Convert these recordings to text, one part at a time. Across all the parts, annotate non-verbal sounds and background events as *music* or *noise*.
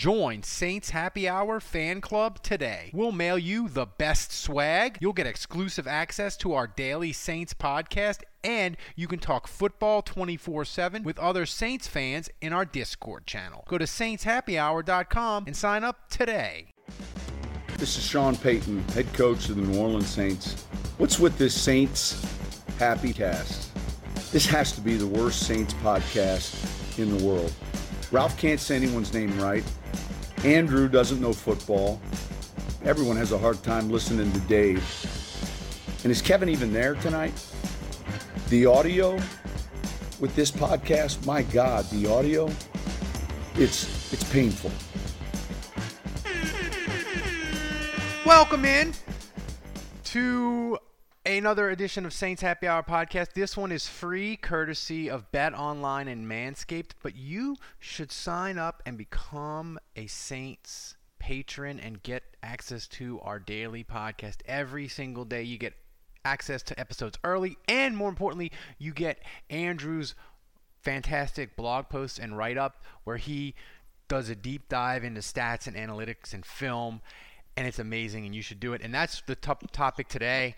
Join Saints Happy Hour Fan Club today. We'll mail you the best swag. You'll get exclusive access to our daily Saints podcast, and you can talk football 24 7 with other Saints fans in our Discord channel. Go to SaintsHappyHour.com and sign up today. This is Sean Payton, head coach of the New Orleans Saints. What's with this Saints Happy Cast? This has to be the worst Saints podcast in the world. Ralph can't say anyone's name right. Andrew doesn't know football. Everyone has a hard time listening to Dave. And is Kevin even there tonight? The audio with this podcast, my God, the audio, it's it's painful. Welcome in to another edition of Saints Happy Hour podcast. This one is free, courtesy of Bet Online and Manscaped, but you should sign up and become a Saints patron and get access to our daily podcast every single day. You get access to episodes early, and more importantly, you get Andrew's fantastic blog posts and write up where he does a deep dive into stats and analytics and film and it's amazing and you should do it and that's the top topic today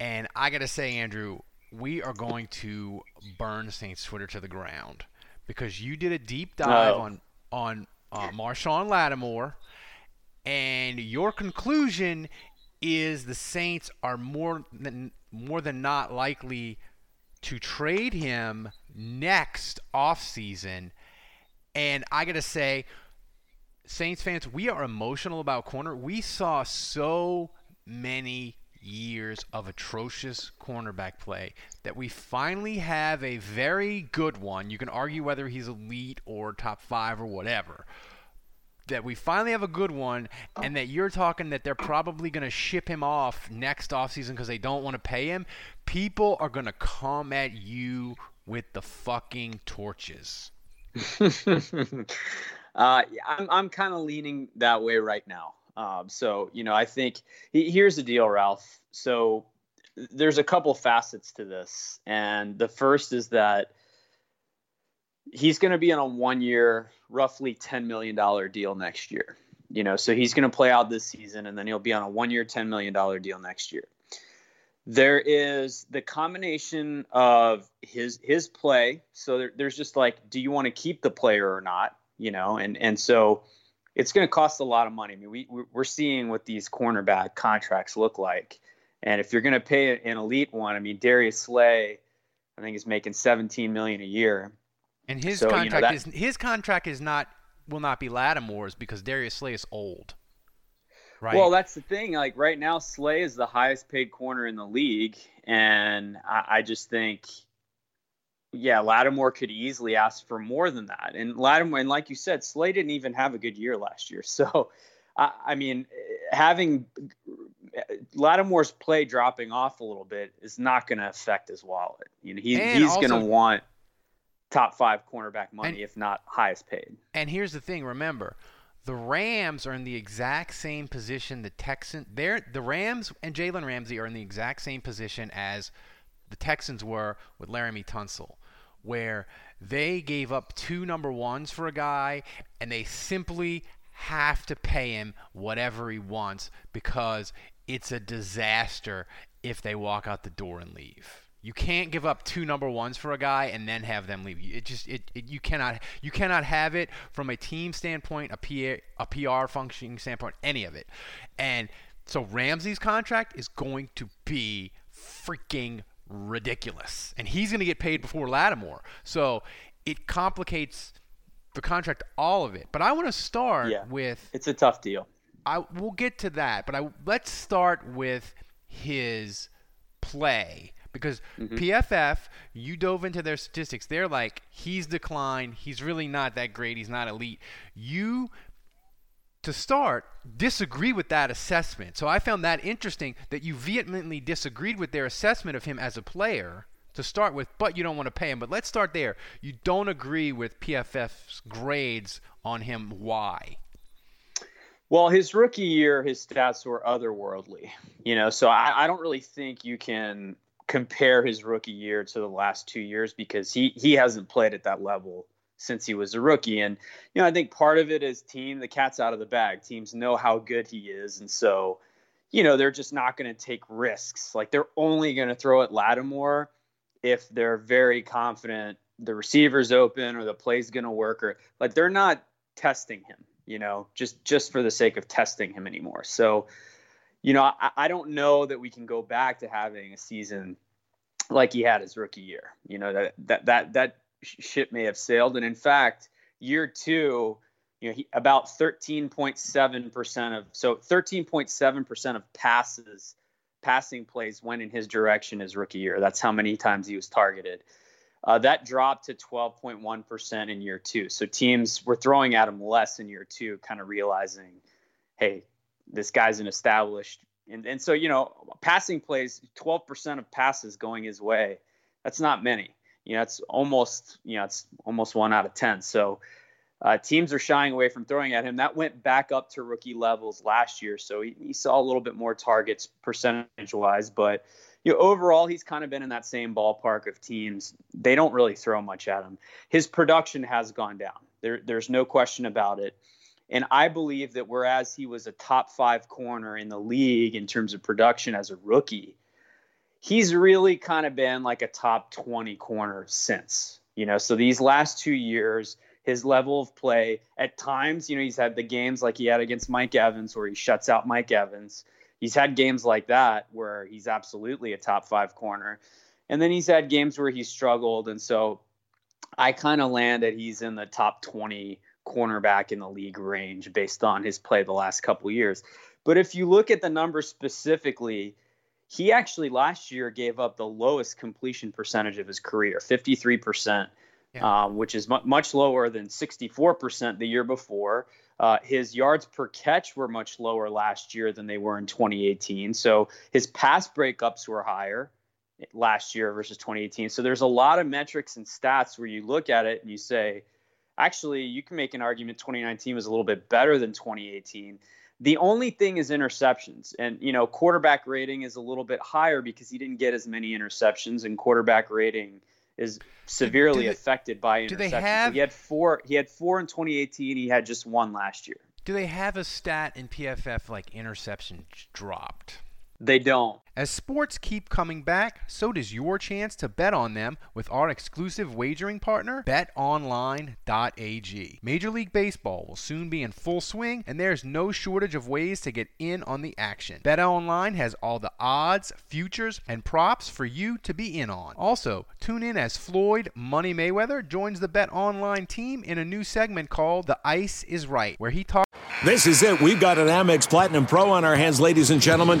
and I got to say, Andrew, we are going to burn Saints Twitter to the ground because you did a deep dive on on uh, Marshon Lattimore, and your conclusion is the Saints are more than more than not likely to trade him next offseason. And I got to say, Saints fans, we are emotional about corner. We saw so many years of atrocious cornerback play that we finally have a very good one. You can argue whether he's elite or top five or whatever. That we finally have a good one, and that you're talking that they're probably going to ship him off next offseason because they don't want to pay him. People are going to come at you with the fucking torches. *laughs* uh, I'm, I'm kind of leaning that way right now. Um, so, you know, I think he, here's the deal, Ralph. So there's a couple facets to this. And the first is that he's going to be on a one year, roughly $10 million deal next year. You know, so he's going to play out this season and then he'll be on a one year, $10 million deal next year. There is the combination of his his play. So there, there's just like, do you want to keep the player or not? You know, and and so it's going to cost a lot of money. I mean, we we're seeing what these cornerback contracts look like, and if you're going to pay an elite one, I mean, Darius Slay, I think is making 17 million a year. And his so, contract you know, that, is his contract is not will not be Lattimore's because Darius Slay is old. Right. Well, that's the thing. Like right now, Slay is the highest paid corner in the league, and I, I just think yeah, Lattimore could easily ask for more than that. And Lattimore, and like you said, Slay didn't even have a good year last year. *laughs* So, I, I mean, having Lattimore's play dropping off a little bit is not going to affect his wallet. You know, he, he's going to want top five cornerback money, and, if not highest paid. And here's the thing: remember, the Rams are in the exact same position. The Texans, they're the Rams and Jalen Ramsey are in the exact same position as the Texans were with Laremy Tunsil where they gave up two number ones for a guy and they simply have to pay him whatever he wants because it's a disaster if they walk out the door and leave. You can't give up two number ones for a guy and then have them leave. It just it, it you cannot you cannot have it from a team standpoint, a PR, a PR functioning standpoint, any of it. And so Ramsey's contract is going to be freaking ridiculous. And he's going to get paid before Lattimore. So it complicates the contract, all of it. But I want to start yeah, with. It's a tough deal. I We'll get to that. But I let's start with his play. Because mm-hmm. PFF, you dove into their statistics. They're like, he's declined. He's really not that great. He's not elite. You to start, disagree with that assessment. So I found that interesting that you vehemently disagreed with their assessment of him as a player to start with, but you don't want to pay him. But let's start there. You don't agree with PFF's grades on him. Why? Well, his rookie year, his stats were otherworldly. You know, so I, I don't really think you can compare his rookie year to the last two years because he he hasn't played at that level since he was a rookie. And you know, I think part of it is team. The cat's out of the bag. Teams know how good he is, and so you know they're just not going to take risks. Like they're only going to throw at Lattimore if they're very confident the receiver's open or the play's going to work, or like they're not testing him. You know, just just for the sake of testing him anymore. So. You know, I, I don't know that we can go back to having a season like he had his rookie year. You know that that that that ship may have sailed. And in fact, year two, you know, he, about 13.7% of so 13.7% of passes, passing plays went in his direction his rookie year. That's how many times he was targeted. Uh, that dropped to 12.1% in year two. So teams were throwing at him less in year two, kind of realizing, hey, this guy's an established. And, and so, you know, passing plays, 12% of passes going his way. That's not many you know, it's almost, you know, it's almost one out of 10. So uh, teams are shying away from throwing at him. That went back up to rookie levels last year. So he, he saw a little bit more targets percentage wise, but you know, overall, he's kind of been in that same ballpark of teams. They don't really throw much at him. His production has gone down. There, there's no question about it. And I believe that whereas he was a top five corner in the league in terms of production as a rookie, he's really kind of been like a top 20 corner since, you know. So these last two years, his level of play at times, you know, he's had the games like he had against Mike Evans where he shuts out Mike Evans. He's had games like that where he's absolutely a top five corner. And then he's had games where he struggled. And so I kind of landed he's in the top 20 cornerback in the league range based on his play the last couple years. But if you look at the numbers specifically, he actually last year gave up the lowest completion percentage of his career, 53%, yeah. um, which is mu- much lower than 64% the year before. Uh, his yards per catch were much lower last year than they were in 2018. So his pass breakups were higher last year versus 2018. So there's a lot of metrics and stats where you look at it and you say, actually, you can make an argument 2019 was a little bit better than 2018. The only thing is interceptions. And, you know, quarterback rating is a little bit higher because he didn't get as many interceptions, and quarterback rating is severely they, affected by interceptions. Do they have, he had four he had four in 2018, he had just one last year. Do they have a stat in PFF like interceptions dropped? They don't. As sports keep coming back, so does your chance to bet on them with our exclusive wagering partner, betonline.ag. Major League Baseball will soon be in full swing, and there's no shortage of ways to get in on the action. BetOnline has all the odds, futures, and props for you to be in on. Also, tune in as Floyd Money Mayweather joins the BetOnline team in a new segment called The Ice is Right, where he talks. This is it. We've got an Amex Platinum Pro on our hands, ladies and gentlemen.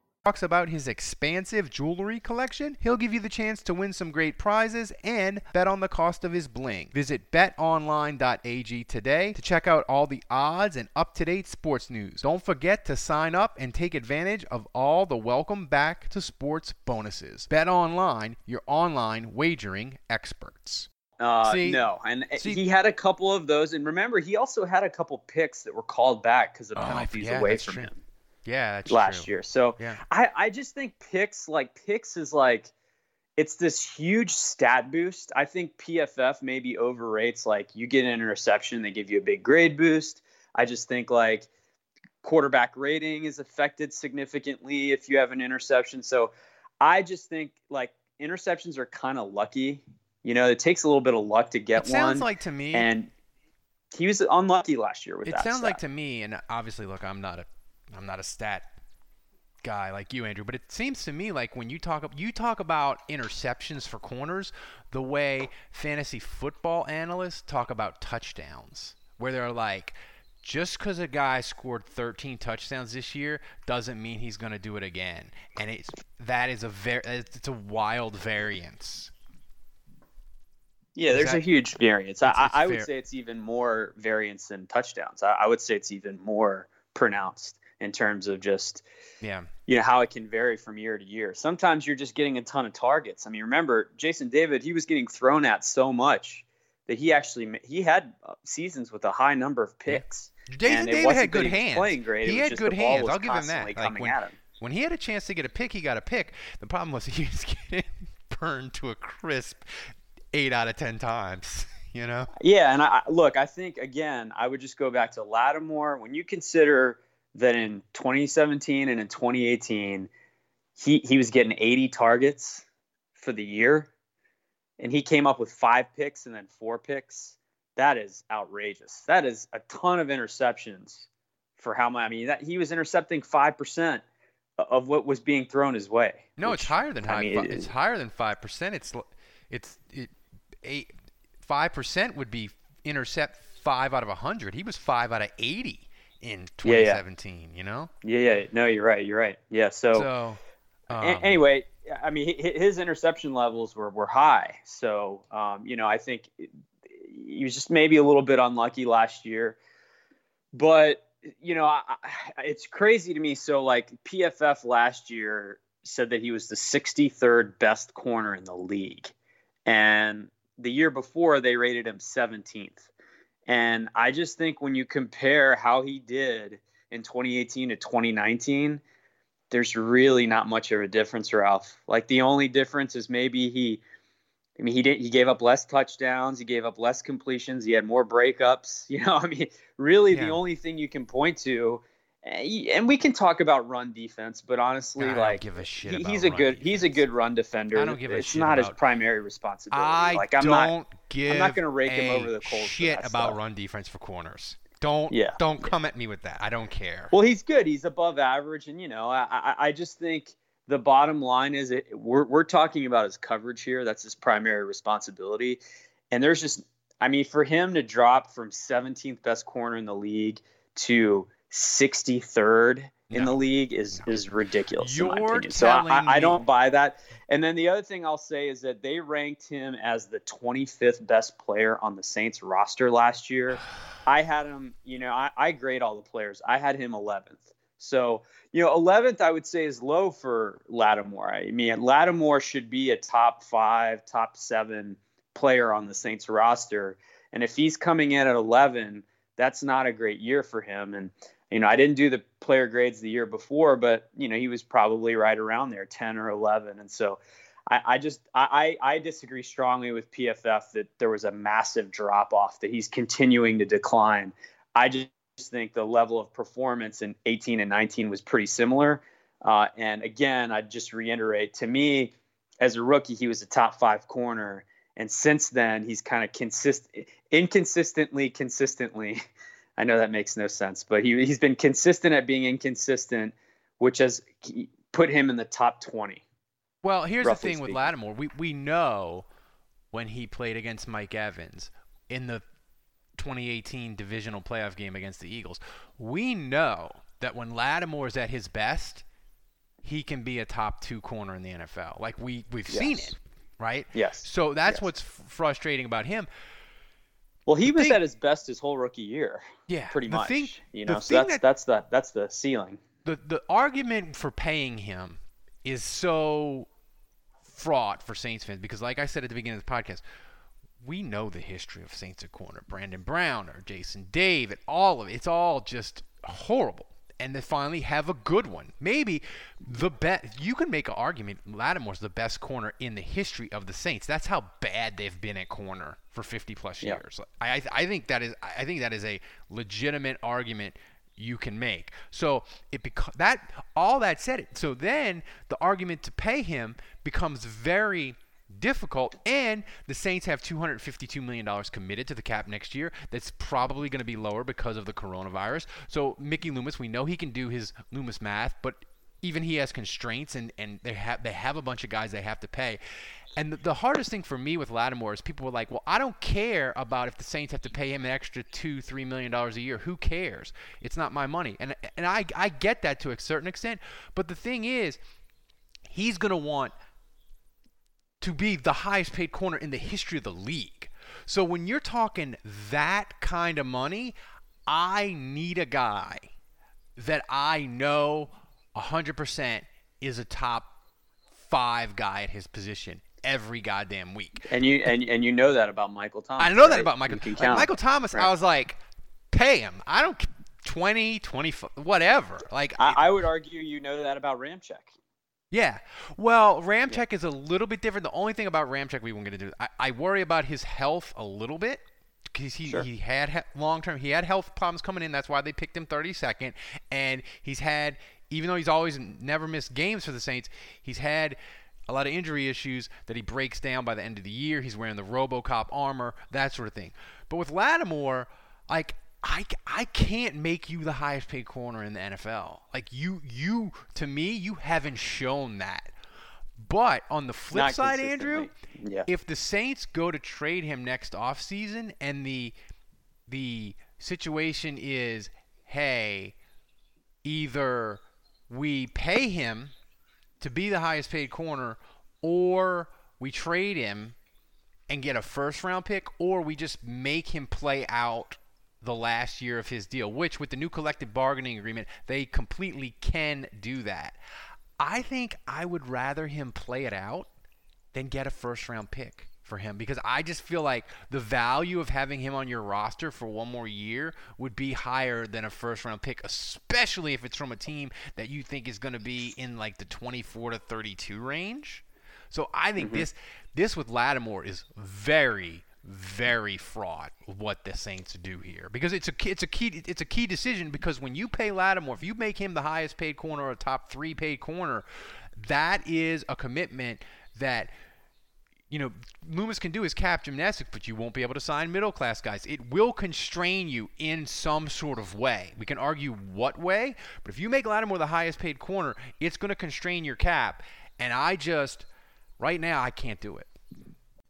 Talks about his expansive jewelry collection, he'll give you the chance to win some great prizes and bet on the cost of his bling. Visit betonline.ag today to check out all the odds and up to date sports news. Don't forget to sign up and take advantage of all the welcome back to sports bonuses. Bet Online, your online wagering experts. Uh, See- no, and see- he had a couple of those, and remember, he also had a couple picks that were called back because of Oh, penalties forget, away from true. him Yeah, that's last true. year. So Yeah. I, I just think picks like picks is like it's this huge stat boost. I think PFF maybe overrates like you get an interception, they give you a big grade boost. I just think like quarterback rating is affected significantly if you have an interception. So I just think like interceptions are kind of lucky. You know, it takes a little bit of luck to get It one. sounds like to me and he was unlucky last year with it that. sounds like to me and obviously look i'm not a i'm not a stat guy like you andrew but it seems to me like when you talk you talk about interceptions for corners the way fantasy football analysts talk about touchdowns where they're like just because a guy scored 13 touchdowns this year doesn't mean he's going to do it again and it's that is a very it's a wild variance Yeah, there's a huge variance. It's- I, it's I would fair. say it's even more variance than touchdowns. I, I would say it's even more pronounced in terms of just yeah you know how it can vary from year to year. Sometimes you're just getting a ton of targets. I mean, remember Jason David? He was getting thrown at so much that he actually he had uh, seasons with a high number of picks. Jason David had good he hands. Playing great. He had good hands. I'll give him that. Like coming when, at him. when he had a chance to get a pick, he got a pick. The problem was *laughs* he was getting burned to a crisp eight out of ten times. *laughs* You know? Yeah, and I I- look, I think again, I would just go back to Lattimore. When you consider that in 2017 and in 2018, he he was getting 80 targets for the year, and he came up with five picks and then four picks. That is outrageous. That is a ton of interceptions for how much. I mean, that he was intercepting five percent of what was being thrown his way. No, which, it's higher than I high. mean, fi- it- it's higher than five percent. It's it's it eight five percent would be intercept five out of a hundred. He was five out of eighty in Yeah, yeah. 2017. You know? Yeah, yeah. No, you're right. You're right. Yeah. So. So A- um, anyway, I mean, his interception levels were, were high. So, um, you know, I think he was just maybe a little bit unlucky last year. But, you know, I, I, it's crazy to me. So, like, PFF last year said that he was the 63rd best corner in the league. And the year before, they rated him 17th. And I just think when you compare how he did in 2018 to 2019, there's really not much of a difference, Ralph. Like the only difference is maybe he, I mean, he did he gave up less touchdowns, he gave up less completions, he had more breakups. *laughs* You know, I mean, really the only thing you can point to, Eh, and we can talk about run defense, but honestly, I don't like give a shit he- he's a good he's a good run defender. I don't give a it's shit not his primary responsibility. I like I'm don't not give I'm not going to rake him over the coals. shit about stuff. run defense for corners. Don't Yeah. don't come at me with that. I don't care. Well, he's good. He's above average, and you know, I I, I just think the bottom line is it, we're we're talking about his coverage here. That's his primary responsibility, and there's just I mean, for him to drop from 17th best corner in the league to 63rd in No. the league is is ridiculous. in my You're opinion. So I, I, I don't buy that. And then the other thing I'll say is that they ranked him as the 25th best player on the Saints roster last year. *sighs* I had him, you know, I, I grade all the players. I had him 11th. So, you know, 11th I would say is low for Lattimore. I mean, Lattimore should be a top five, top seven player on the Saints roster. And if he's coming in at 11, that's not a great year for him. And, you know, I didn't do the player grades the year before, but, you know, he was probably right around there, 10 or 11. And so I, I just, I, I I disagree strongly with PFF that there was a massive drop off, that he's continuing to decline. I just think the level of performance in 18 and 19 was pretty similar. Uh, and again, I just reiterate to me, as a rookie, he was a top five corner. And since then, he's kind of consist inconsistently, consistently. I know that makes no sense, but he, he's been consistent at being inconsistent, which has put him in the top 20. Well, here's the thing with. Lattimore. We we know when he played against Mike Evans in the 2018 divisional playoff game against the Eagles. We know that when Lattimore's at his best, he can be a top two corner in the NFL. Like we we've Yes. seen it, right? Yes. So that's Yes. what's f- frustrating about him. Well, he The was thing- at his best his whole rookie year. Yeah, pretty much. thing- you know, so that's that- that's the that's the ceiling. the the argument for paying him is so fraught for Saints fans because, like I said at the beginning of the podcast, we know the history of Saints at corner. Brandon Brown or Jason Dave, and all of it. It's all just horrible. And then finally have a good one. Maybe the best. You can make an argument Lattimore's the best corner in the history of the Saints. That's how bad they've been at corner for 50 plus years. I, I I think that is I think that is a legitimate argument you can make. So it beco- that all that said, it. so then the argument to pay him becomes very difficult and the Saints have 252 million dollars committed to the cap next year that's probably going to be lower because of the coronavirus. So Mickey Loomis, we know he can do his Loomis math, but even he has constraints and and they have they have a bunch of guys they have to pay. And the, the hardest thing for me with Lattimore is people were like, "Well, I don't care about if the Saints have to pay him an extra two, three million dollars a year. Who cares? It's not my money." And and I I get that to a certain extent, but the thing is, he's gonna want to be the highest paid corner in the history of the league. So when you're talking that kind of money, I need a guy that I know 100% is a top five guy at his position every goddamn week. And you and and you know that about Michael Thomas. I know that about Michael. Like. Michael Thomas, Right. I was like, pay him. I don't 20, 25, whatever. Like I, I would argue you know that about Ramczyk. Yeah. Well, Ramczyk is a little bit different. The only thing about Ramczyk we won't get into, I, I worry about his health a little bit because he, Sure. he had he- long term, he had health problems coming in. That's why they picked him 32nd. And he's had, even though he's always never missed games for the Saints, he's had a lot of injury issues that he breaks down by the end of the year. He's wearing the Robocop armor, that sort of thing. But with Lattimore, like, I, I can't make you the highest paid corner in the NFL. Like you you to me you haven't shown that. But on the flip Not side, Andrew. Yeah. if the Saints go to trade him next offseason and the the situation is hey, either we pay him to be the highest paid corner or we trade him and get a first round pick or we just make him play out the last year of his deal, which with the new collective bargaining agreement, they completely can do that. I think I would rather him play it out than get a first round pick for him because I just feel like the value of having him on your roster for one more year would be higher than a first round pick, especially if it's from a team that you think is going to be in like the 24 to 32 range. So I think mm-hmm. this this with Lattimore is very very fraught what the Saints do here because it's a it's a key it's a key decision because when you pay Lattimore if you make him the highest paid corner or top 3 paid corner that is a commitment that you know, Loomis can do his cap gymnastics, but you won't be able to sign middle class guys. It will constrain you in some sort of way. We can argue what way, but if you make Lattimore the highest paid corner, it's going to constrain your cap. And I just, right now, I can't do it.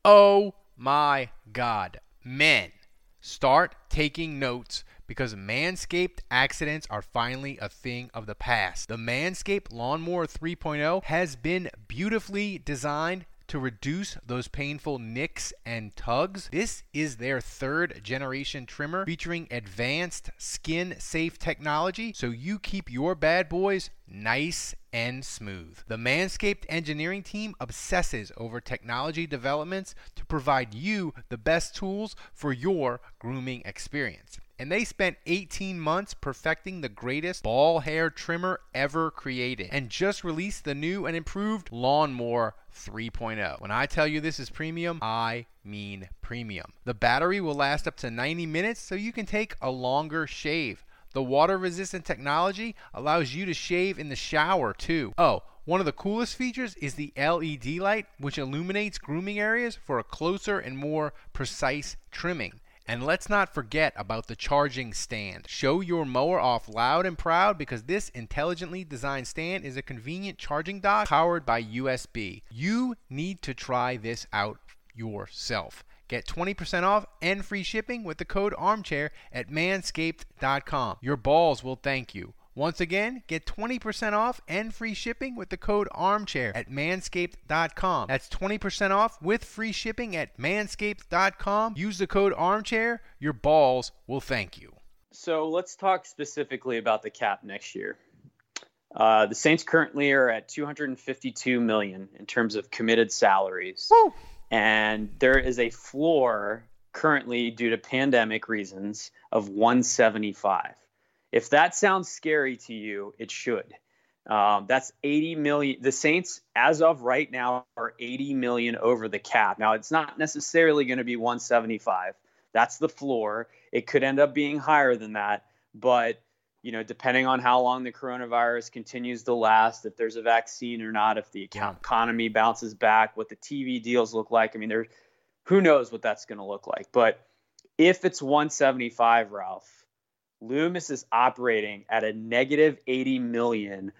Oh my God. Men, start taking notes because Manscaped accidents are finally a thing of the past. The Manscaped Lawnmower 3.0 has been beautifully designed to reduce those painful nicks and tugs. This is their third generation trimmer featuring advanced skin safe technology so you keep your bad boys nice and smooth. The Manscaped engineering team obsesses over technology developments to provide you the best tools for your grooming experience. And they spent 18 months perfecting the greatest ball hair trimmer ever created and just released the new and improved Lawnmower 3.0. When I tell you this is premium, I mean premium. The battery will last up to 90 minutes so you can take a longer shave. The water resistant technology allows you to shave in the shower too. Oh, one of the coolest features is the LED light, which illuminates grooming areas for a closer and more precise trimming. And let's not forget about the charging stand. Show your mower off loud and proud because this intelligently designed stand is a convenient charging dock powered by USB. You need to try this out yourself. Get 20% off and free shipping with the code armchair at manscaped.com. Your balls will thank you. Once again, get 20% off and free shipping with the code armchair at manscaped.com. That's 20% off with free shipping at manscaped.com. Use the code armchair. Your balls will thank you. So let's talk specifically about the cap next year. Uh, the Saints currently are at 252 million in terms of committed salaries, Woo! and there is a floor currently due to pandemic reasons of 175. If that sounds scary to you, it should. Um, that's 80 million. The Saints, as of right now, are 80 million over the cap. Now, it's not necessarily going to be 175. That's the floor. It could end up being higher than that, but you know, depending on how long the coronavirus continues to last, if there's a vaccine or not, if the economy bounces back, what the TV deals look like. I mean, there, who knows what that's going to look like. But if it's 175, Ralph, Loomis is operating at a negative 80 million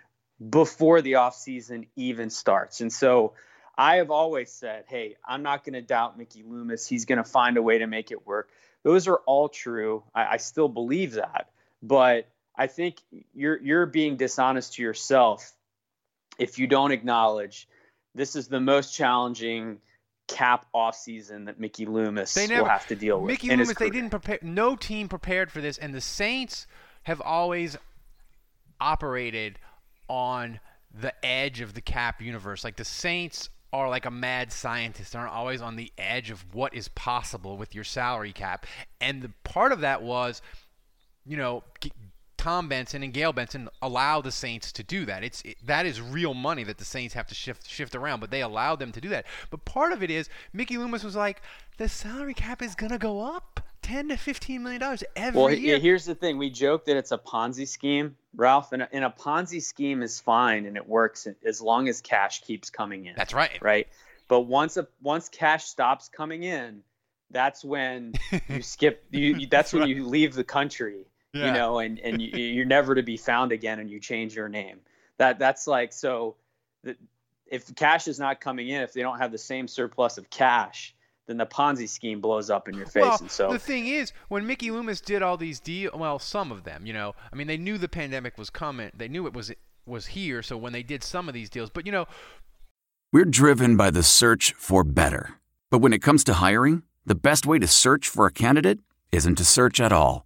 before the offseason even starts. And so I have always said, hey, I'm not going to doubt Mickey Loomis. He's going to find a way to make it work. Those are all true. I, I still believe that. But I think you're you're being dishonest to yourself if you don't acknowledge this is the most challenging cap offseason that Mickey Loomis They never will have to deal with. Mickey Loomis, they didn't prepare. No team prepared for this, and the Saints have always operated on the edge of the cap universe. Like the Saints are like a mad scientist. They're always on the edge of what is possible with your salary cap, and the part of that was, you know. Tom Benson and Gail Benson allow the Saints to do that. It's it, that is real money that the Saints have to shift shift around, but they allowed them to do that. But part of it is Mickey Loomis was like, the salary cap is gonna go up ten to fifteen million dollars every Well, year. yeah, here's the thing. We joke that it's a Ponzi scheme, Ralph, and a, and a Ponzi scheme is fine and it works as long as cash keeps coming in. That's right. Right. But once a once cash stops coming in, that's when *laughs* you skip. You, you that's when you leave the country. Yeah. You know, and and you, you're never to be found again, and you change your name. That that's like so. The, if cash is not coming in, if they don't have the same surplus of cash, then the Ponzi scheme blows up in your face. Well, and so the thing is, when Mickey Loomis did all these deals, well, some of them, you know, I mean, they knew the pandemic was coming. They knew it was was here. So when they did some of these deals, but you know, We're driven by the search for better. But when it comes to hiring, the best way to search for a candidate isn't to search at all.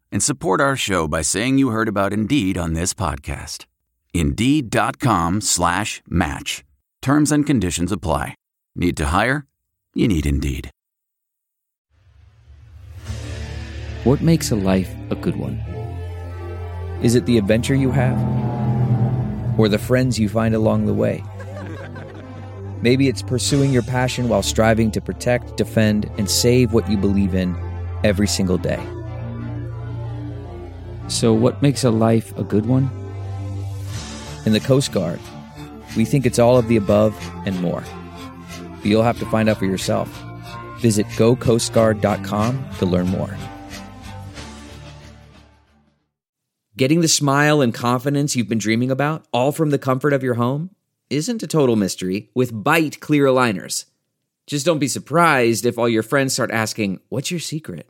and support our show by saying you heard about Indeed on this podcast. Indeed.com slash match. Terms and conditions apply. Need to hire? You need Indeed. What makes a life a good one? Is it the adventure you have? Or the friends you find along the way? *laughs* Maybe it's pursuing your passion while striving to protect, defend, and save what you believe in every single day. So, what makes a life a good one? In the Coast Guard, we think it's all of the above and more. But you'll have to find out for yourself. Visit gocoastguard.com to learn more. Getting the smile and confidence you've been dreaming about, all from the comfort of your home, isn't a total mystery with Byte Clear Aligners. Just don't be surprised if all your friends start asking, What's your secret?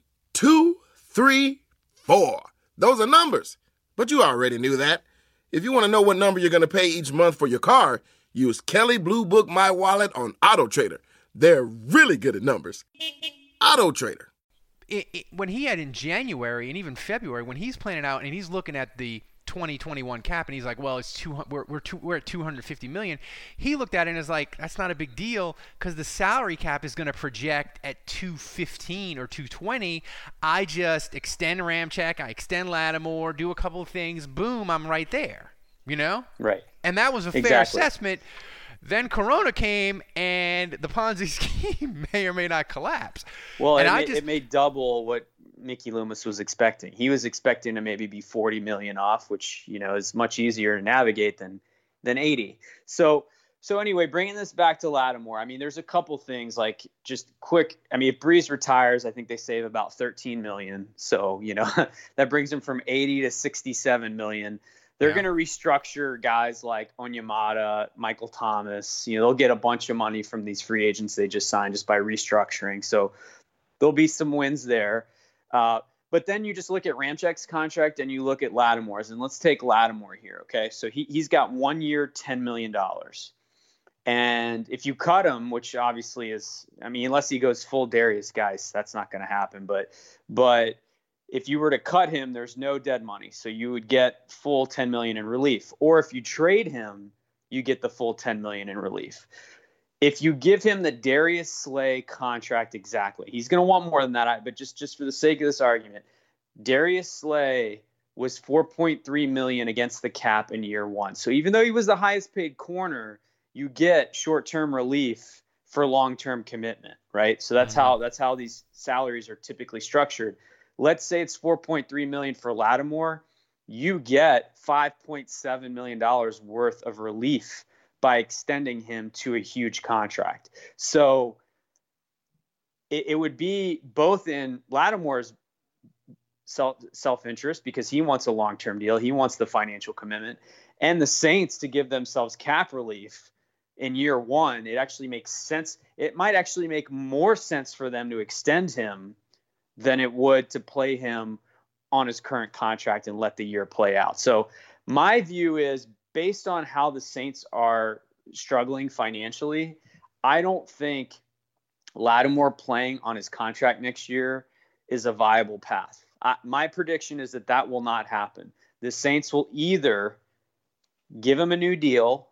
two, three, four. Those are numbers. But you already knew that. If you want to know what number you're going to pay each month for your car, use Kelley Blue Book My Wallet on Auto Trader. They're really good at numbers. Auto Trader. It, it, when he had in January and even February, when he's planning out and he's looking at the 2021 cap and he's like, well, it's two, we're we're, two, we're at 250 million. He looked at it and is like, that's not a big deal because the salary cap is going to project at 215 or 220. I just extend Ramczyk, I extend Lattimore, do a couple of things, boom, I'm right there. You know? Right. And that was a exactly. fair assessment. Then Corona came, and the Ponzi *laughs* scheme may or may not collapse. Well, and it, I may, just, it may double what Mickey Loomis was expecting. He was expecting to maybe be 40 million off, which you know is much easier to navigate than than 80. So so anyway, bringing this back to Lattimore, I mean, there's a couple things like just quick. I mean, if Brees retires, I think they save about 13 million. So you know *laughs* that brings him from 80 to 67 million. They're Yeah. going to restructure guys like Onyemata, Michael Thomas. You know, they'll get a bunch of money from these free agents they just signed just by restructuring. So there'll be some wins there. Uh, but then you just look at Ramczyk's contract and you look at Lattimore's, and let's take Lattimore here. Okay, so he he's got one year, ten million dollars, and if you cut him, which obviously is, I mean, unless he goes full Darius, guys, that's not going to happen. But but if you were to cut him, there's no dead money, so you would get full ten million in relief. Or if you trade him, you get the full ten million in relief if you give him the Darius Slay contract exactly, he's going to want more than that. But just just for the sake of this argument, Darius Slay was 4.3 million against the cap in year one. So even though he was the highest paid corner, you get short-term relief for long-term commitment, right? So that's mm-hmm. how that's how these salaries are typically structured. Let's say it's 4.3 million for Lattimore, you get 5.7 million dollars worth of relief by extending him to a huge contract. So it, it would be both in Lattimore's self self interest because he wants a long term deal, he wants the financial commitment, and the Saints to give themselves cap relief in year one. It actually makes sense. It might actually make more sense for them to extend him than it would to play him on his current contract and let the year play out. So my view is based on how the Saints are struggling financially, I don't think Lattimore playing on his contract next year is a viable path. I, my prediction is that that will not happen. The Saints will either give him a new deal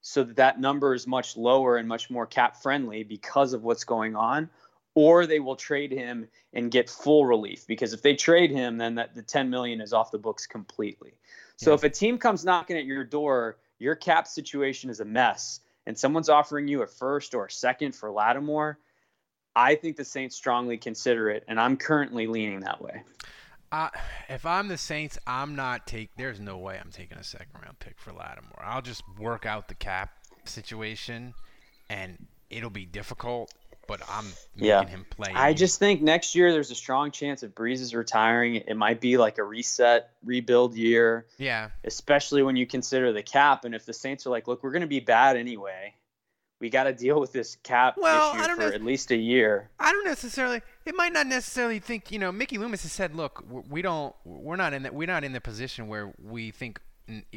so that that number is much lower and much more cap friendly because of what's going on, or they will trade him and get full relief because if they trade him, then that the 10 million is off the books completely. So if a team comes knocking at your door, your cap situation is a mess, and someone's offering you a first or a second for Lattimore, I think the Saints strongly consider it, and I'm currently leaning that way. Uh, if I'm the Saints, I'm not take. There's no way I'm taking a second round pick for Lattimore. I'll just work out the cap situation, and it'll be difficult. But I'm making Yeah. him play. I just think next year there's a strong chance if Brees is retiring, it might be like a reset, rebuild year. Yeah. Especially when you consider the cap. And if the Saints are like, look, we're going to be bad anyway, we got to deal with this cap Well, issue for know- at least a year. I don't necessarily. It might not necessarily think. You know, Mickey Loomis has said, "Look, we don't. We're not in that. We're not in the position where we think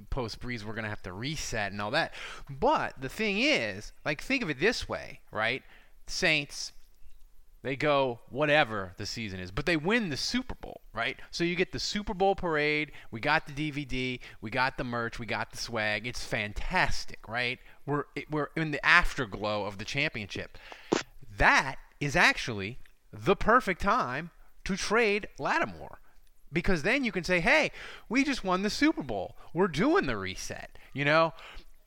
post Brees we're gonna have to reset and all that." But the thing is, like, think of it this way, right? Saints. They go whatever the season is, but they win the Super Bowl, right? So you get the Super Bowl parade. We got the DVD. We got the merch. We got the swag. It's fantastic, right? We're we're in the afterglow of the championship. That is actually the perfect time to trade Lattimore because then you can say, "Hey, we just won the Super Bowl. We're doing the reset." You know,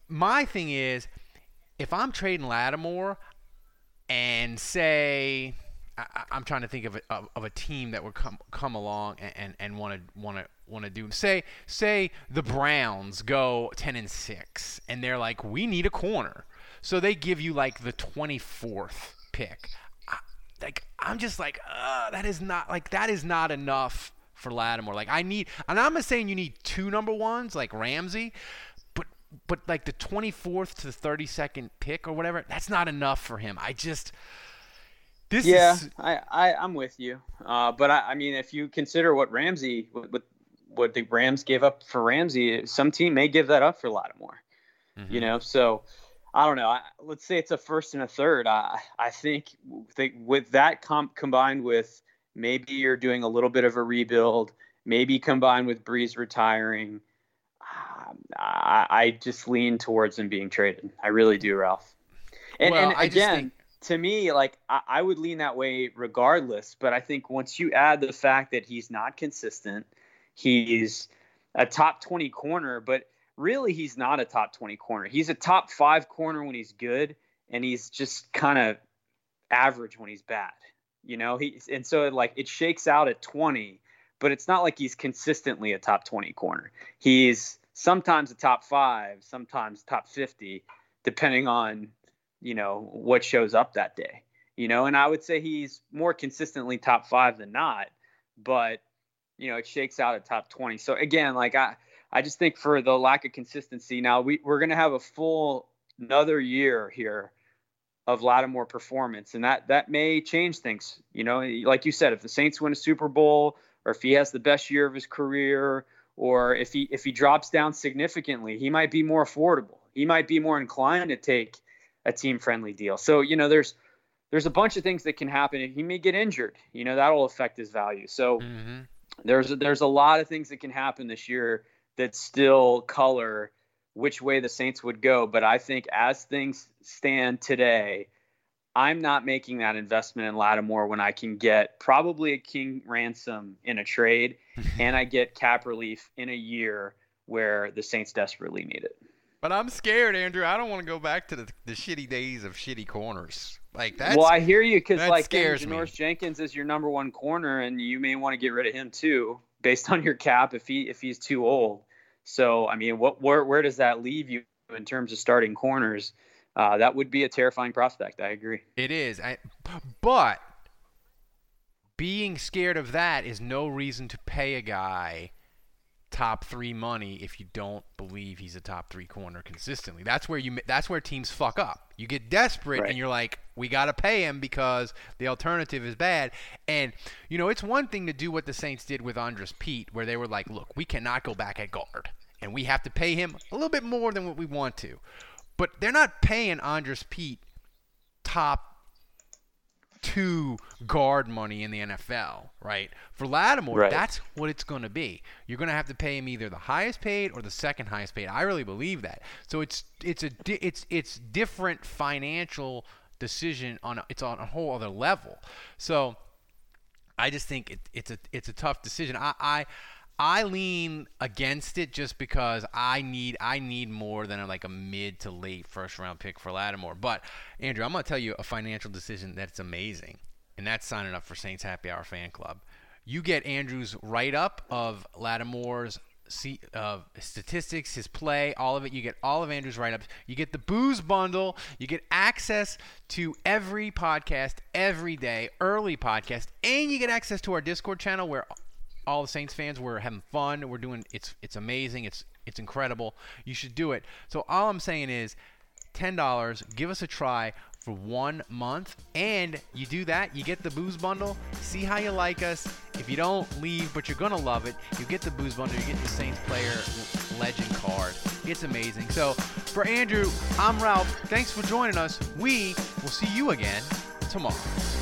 my thing is if I'm trading Lattimore and say I, am trying to think of a, of, a team that would come come along and and want to want to want to do. Say say the Browns go 10 and 6 and they're like we need a corner. So they give you like the 24th pick. I, like I'm just like that is not like that is not enough for Lattimore. Like I need and I'm not saying you need two number ones like Ramsey but like the 24th to the 32nd pick or whatever that's not enough for him I just this yeah, is... I, I I'm with you. Uh, but I, I mean, if you consider what Ramsey, what, what the Rams gave up for Ramsey, some team may give that up for Lattimore. Mm-hmm. You know, so I don't know. I, let's say it's a first and a third. I I think, think with that comp combined with maybe you're doing a little bit of a rebuild, maybe combined with Brees retiring. Um, I, I just lean towards him being traded. I really do, Ralph. And, well, and again, think, to me, like I, I, would lean that way regardless. But I think once you add the fact that he's not consistent, he's a top 20 corner, but really he's not a top 20 corner. He's a top five corner when he's good, and he's just kind of average when he's bad. You know, he and so like it shakes out at 20, but it's not like he's consistently a top 20 corner. He's sometimes a top five, sometimes top 50, depending on you know, what shows up that day. You know, and I would say he's more consistently top five than not, but you know, it shakes out at top 20. So again, like I, I just think for the lack of consistency, now we, we're going to have a full another year here of Lattimore performance, and that that may change things. You know, like you said, if the Saints win a Super Bowl, or if he has the best year of his career, or if he if he drops down significantly, he might be more affordable. He might be more inclined to take a team friendly deal. So, you know, there's there's a bunch of things that can happen. He may get injured. You know, that'll affect his value. So mm-hmm. there's a, there's a lot of things that can happen this year that still color which way the Saints would go. But I think as things stand today, I'm not making that investment in Lattimore when I can get probably a king ransom in a trade *laughs* and I get cap relief in a year where the Saints desperately need it. But I'm scared, Andrew. I don't want to go back to the, the shitty days of shitty corners. Like that. Well, I hear you because like scares Janoris Jenkins is your number one corner, and you may want to get rid of him too, based on your cap if he if he's too old. So I mean, what where where does that leave you in terms of starting corners? Uh, that would be a terrifying prospect. I agree. It is. I, but being scared of that is no reason to pay a guy top three money if you don't believe he's a top three corner consistently. That's where you that's where teams fuck up. You get desperate right. and you're like, we got to pay him because the alternative is bad. And you know, it's one thing to do what the Saints did with Andrus Peat, where they were like, look, we cannot go back at guard, and we have to pay him a little bit more than what we want to. But they're not paying Andrus Peat top two guard money in the NFL, right? For Lattimore, right. that's what it's going to be. You're going to have to pay him either the highest paid or the second highest paid. I really believe that. So it's it's a it's it's different financial decision on a, it's on a whole other level. So I just think it, it's a it's a tough decision. I I I lean against it just because I need I need more than a, like a mid to late first round pick for Lattimore. But Andrew, I'm gonna tell you a financial decision that's amazing, and that's signing up for Saints Happy Hour fan club. You get Andrew's write up of Lattimore's uh, statistics, his play, all of it. You get all of Andrew's write ups. You get the booze bundle. You get access to every podcast every day, early podcast, and you get access to our Discord channel where all the Saints fans. We're having fun. We're doing it's it's amazing. It's it's incredible. You should do it. So all I'm saying is ten dollars. Give us a try for one month, and you do that, you get the booze bundle. See how you like us. If you don't leave, but you're gonna love it, you get the booze bundle. You get the Saints player legend card. It's amazing. So for Andrew, I'm Ralph. Thanks for joining us. We will see you again tomorrow.